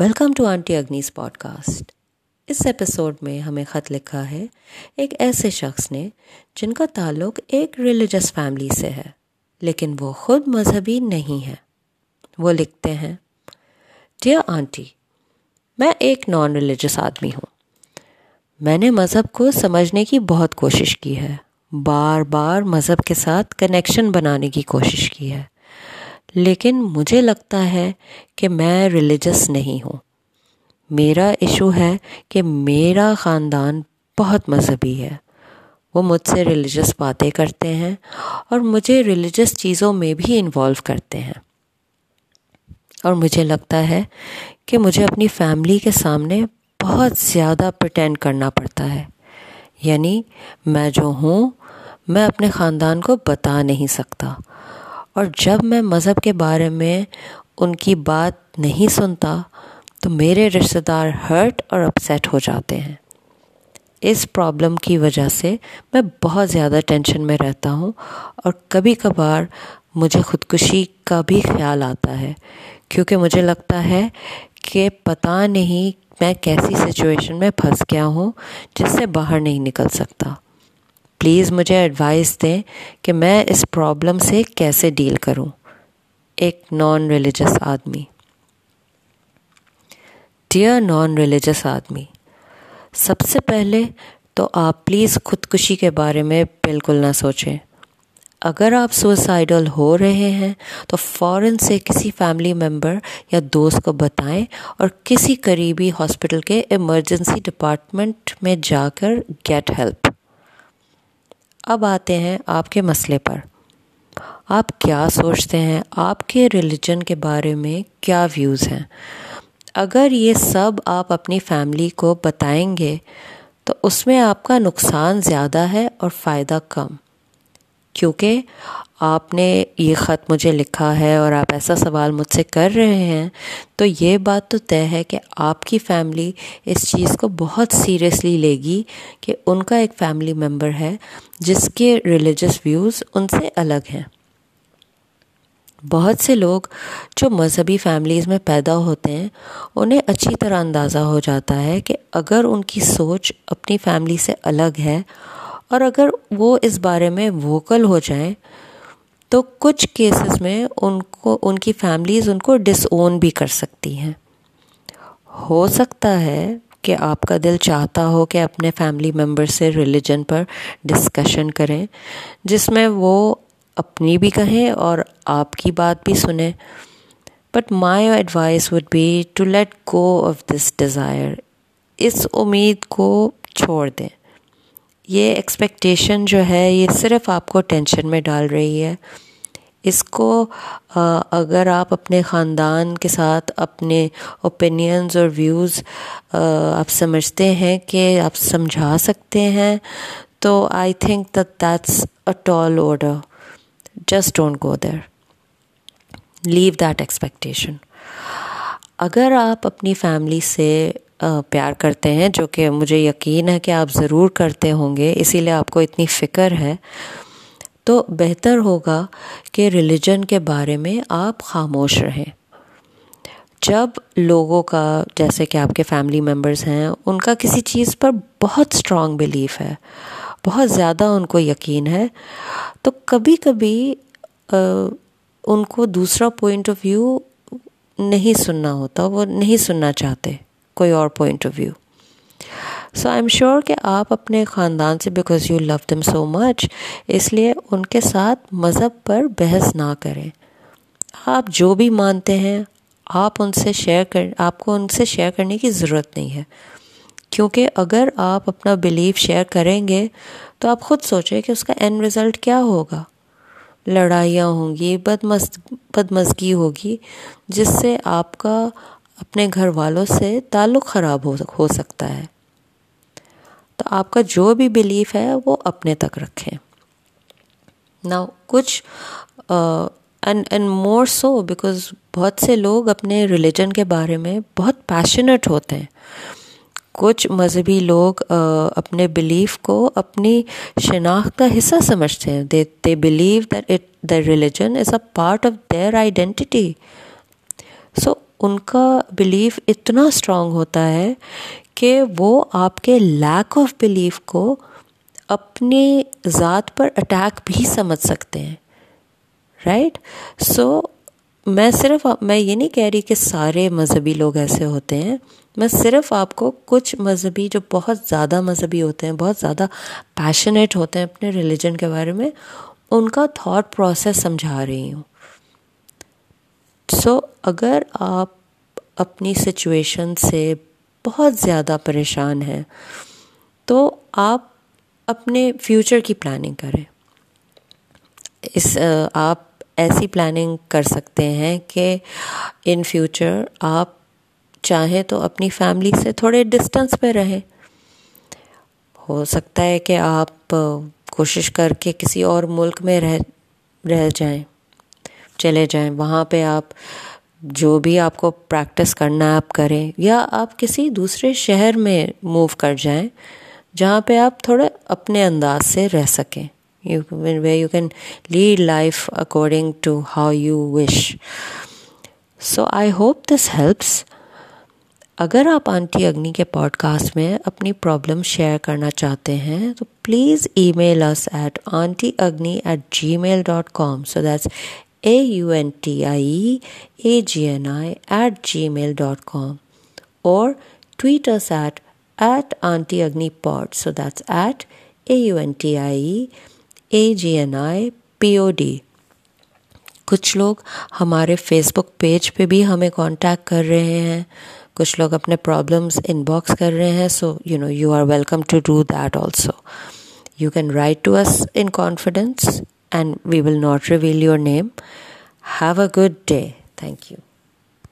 Welcome to aunty Agni's podcast us episode میں ہمیں خط لکھا ہے ایک ایسے شخص نے جن کا تعلق ایک ریلیجس فیملی سے ہے لیکن وہ خود مذہبی نہیں ہے وہ لکھتے ہیں ڈیئر آنٹی میں ایک نان ریلیجس آدمی ہوں میں نے مذہب کو سمجھنے کی بہت کوشش کی ہے بار بار مذہب کے ساتھ کنیکشن بنانے کی کوشش کی ہے لیکن مجھے لگتا ہے کہ میں ریلیجس نہیں ہوں میرا ایشو ہے کہ میرا خاندان بہت مذہبی ہے وہ مجھ سے ریلیجس باتیں کرتے ہیں اور مجھے ریلیجس چیزوں میں بھی انوالو کرتے ہیں اور مجھے لگتا ہے کہ مجھے اپنی فیملی کے سامنے بہت زیادہ پرٹینڈ کرنا پڑتا ہے یعنی میں جو ہوں میں اپنے خاندان کو بتا نہیں سکتا اور جب میں مذہب کے بارے میں ان کی بات نہیں سنتا تو میرے رشتہ دار ہرٹ اور اپسیٹ ہو جاتے ہیں اس پرابلم کی وجہ سے میں بہت زیادہ ٹینشن میں رہتا ہوں اور کبھی کبھار مجھے خودکشی کا بھی خیال آتا ہے کیونکہ مجھے لگتا ہے کہ پتہ نہیں میں کیسی سچویشن میں پھنس گیا ہوں جس سے باہر نہیں نکل سکتا پلیز مجھے ایڈوائس دیں کہ میں اس پرابلم سے کیسے ڈیل کروں ایک نان ریلیجس آدمی ڈیئر نان ریلیجس آدمی سب سے پہلے تو آپ پلیز خودکشی کے بارے میں بالکل نہ سوچیں اگر آپ سوسائڈل ہو رہے ہیں تو فوراً سے کسی فیملی ممبر یا دوست کو بتائیں اور کسی قریبی ہاسپٹل کے ایمرجنسی ڈپارٹمنٹ میں جا کر گیٹ ہیلپ اب آتے ہیں آپ کے مسئلے پر آپ کیا سوچتے ہیں آپ کے ریلیجن کے بارے میں کیا ویوز ہیں اگر یہ سب آپ اپنی فیملی کو بتائیں گے تو اس میں آپ کا نقصان زیادہ ہے اور فائدہ کم کیونکہ آپ نے یہ خط مجھے لکھا ہے اور آپ ایسا سوال مجھ سے کر رہے ہیں تو یہ بات تو طے ہے کہ آپ کی فیملی اس چیز کو بہت سیریسلی لے گی کہ ان کا ایک فیملی ممبر ہے جس کے ریلیجس ویوز ان سے الگ ہیں بہت سے لوگ جو مذہبی فیملیز میں پیدا ہوتے ہیں انہیں اچھی طرح اندازہ ہو جاتا ہے کہ اگر ان کی سوچ اپنی فیملی سے الگ ہے اور اگر وہ اس بارے میں ووکل ہو جائیں تو کچھ کیسز میں ان کو ان کی فیملیز ان کو ڈس اون بھی کر سکتی ہیں ہو سکتا ہے کہ آپ کا دل چاہتا ہو کہ اپنے فیملی ممبر سے ریلیجن پر ڈسکشن کریں جس میں وہ اپنی بھی کہیں اور آپ کی بات بھی سنیں but my advice would be to let go of this desire اس امید کو چھوڑ دیں یہ ایکسپیکٹیشن جو ہے یہ صرف آپ کو ٹینشن میں ڈال رہی ہے اس کو اگر آپ اپنے خاندان کے ساتھ اپنے اوپینینز اور ویوز آپ سمجھتے ہیں کہ آپ سمجھا سکتے ہیں تو I think that that's a tall order just don't go there leave that expectation اگر آپ اپنی فیملی سے پیار کرتے ہیں جو کہ مجھے یقین ہے کہ آپ ضرور کرتے ہوں گے اسی لیے آپ کو اتنی فکر ہے تو بہتر ہوگا کہ ریلیجن کے بارے میں آپ خاموش رہیں جب لوگوں کا جیسے کہ آپ کے فیملی ممبرس ہیں ان کا کسی چیز پر بہت اسٹرانگ بلیف ہے بہت زیادہ ان کو یقین ہے تو کبھی کبھی ان کو دوسرا پوائنٹ آف ویو نہیں سننا ہوتا وہ نہیں سننا چاہتے کوئی اور point of view so I am sure کہ آپ اپنے خاندان سے بیکاز یو لو دم سو مچ اس لیے ان کے ساتھ مذہب پر بحث نہ کریں آپ جو بھی مانتے ہیں آپ ان سے شیئر کر آپ کو ان سے شیئر کرنے کی ضرورت نہیں ہے کیونکہ اگر آپ اپنا بلیف شیئر کریں گے تو آپ خود سوچیں کہ اس کا اینڈ رزلٹ کیا ہوگا لڑائیاں ہوں گی بدمز بدمزگی ہوگی جس سے آپ کا اپنے گھر والوں سے تعلق خراب ہو ہو سکتا ہے تو آپ کا جو بھی بلیف ہے وہ اپنے تک رکھیں نا کچھ and and more so because بہت سے لوگ اپنے ریلیجن کے بارے میں بہت پیشنیٹ ہوتے ہیں کچھ مذہبی لوگ اپنے بلیف کو اپنی شناخت کا حصہ سمجھتے ہیں they they believe that it the religion is a part of their identity so ان کا بلیف اتنا اسٹرانگ ہوتا ہے کہ وہ آپ کے لیک آف بلیف کو اپنی ذات پر اٹیک بھی سمجھ سکتے ہیں رائٹ سو میں صرف میں یہ نہیں کہہ رہی کہ سارے مذہبی لوگ ایسے ہوتے ہیں میں صرف آپ کو کچھ مذہبی جو بہت زیادہ مذہبی ہوتے ہیں بہت زیادہ پیشنیٹ ہوتے ہیں اپنے ریلیجن کے بارے میں ان کا تھاٹ پروسیس سمجھا رہی ہوں اگر آپ اپنی سچویشن سے بہت زیادہ پریشان ہیں تو آپ اپنے فیوچر کی پلاننگ کریں اس آپ ایسی پلاننگ کر سکتے ہیں کہ ان فیوچر آپ چاہیں تو اپنی فیملی سے تھوڑے ڈسٹنس پہ رہیں ہو سکتا ہے کہ آپ کوشش کر کے کسی اور ملک میں رہ رہ جائیں چلے جائیں وہاں پہ آپ جو بھی آپ کو پریکٹس کرنا ہے آپ کریں یا آپ کسی دوسرے شہر میں موو کر جائیں جہاں پہ آپ تھوڑے اپنے انداز سے رہ سکیں you way you can lead life according to how you wish so I hope this helps اگر آپ آنٹی اگنی کے پوڈ کاسٹ میں اپنی پرابلم شیئر کرنا چاہتے ہیں تو please email us at aunty Agni at gmail dot com so that's A U N T I A G N I at gmail dot com اور Twitter's at at aunty Agni pod so that's at A U N T I A G N I P O D کچھ لوگ ہمارے face بک page پہ بھی ہمیں contact کر رہے ہیں کچھ لوگ اپنے پرابلمس ان باکس کر رہے ہیں so you know you are welcome to do that also you can write to us in confidence and we will not reveal your name. Have a good day. Thank you.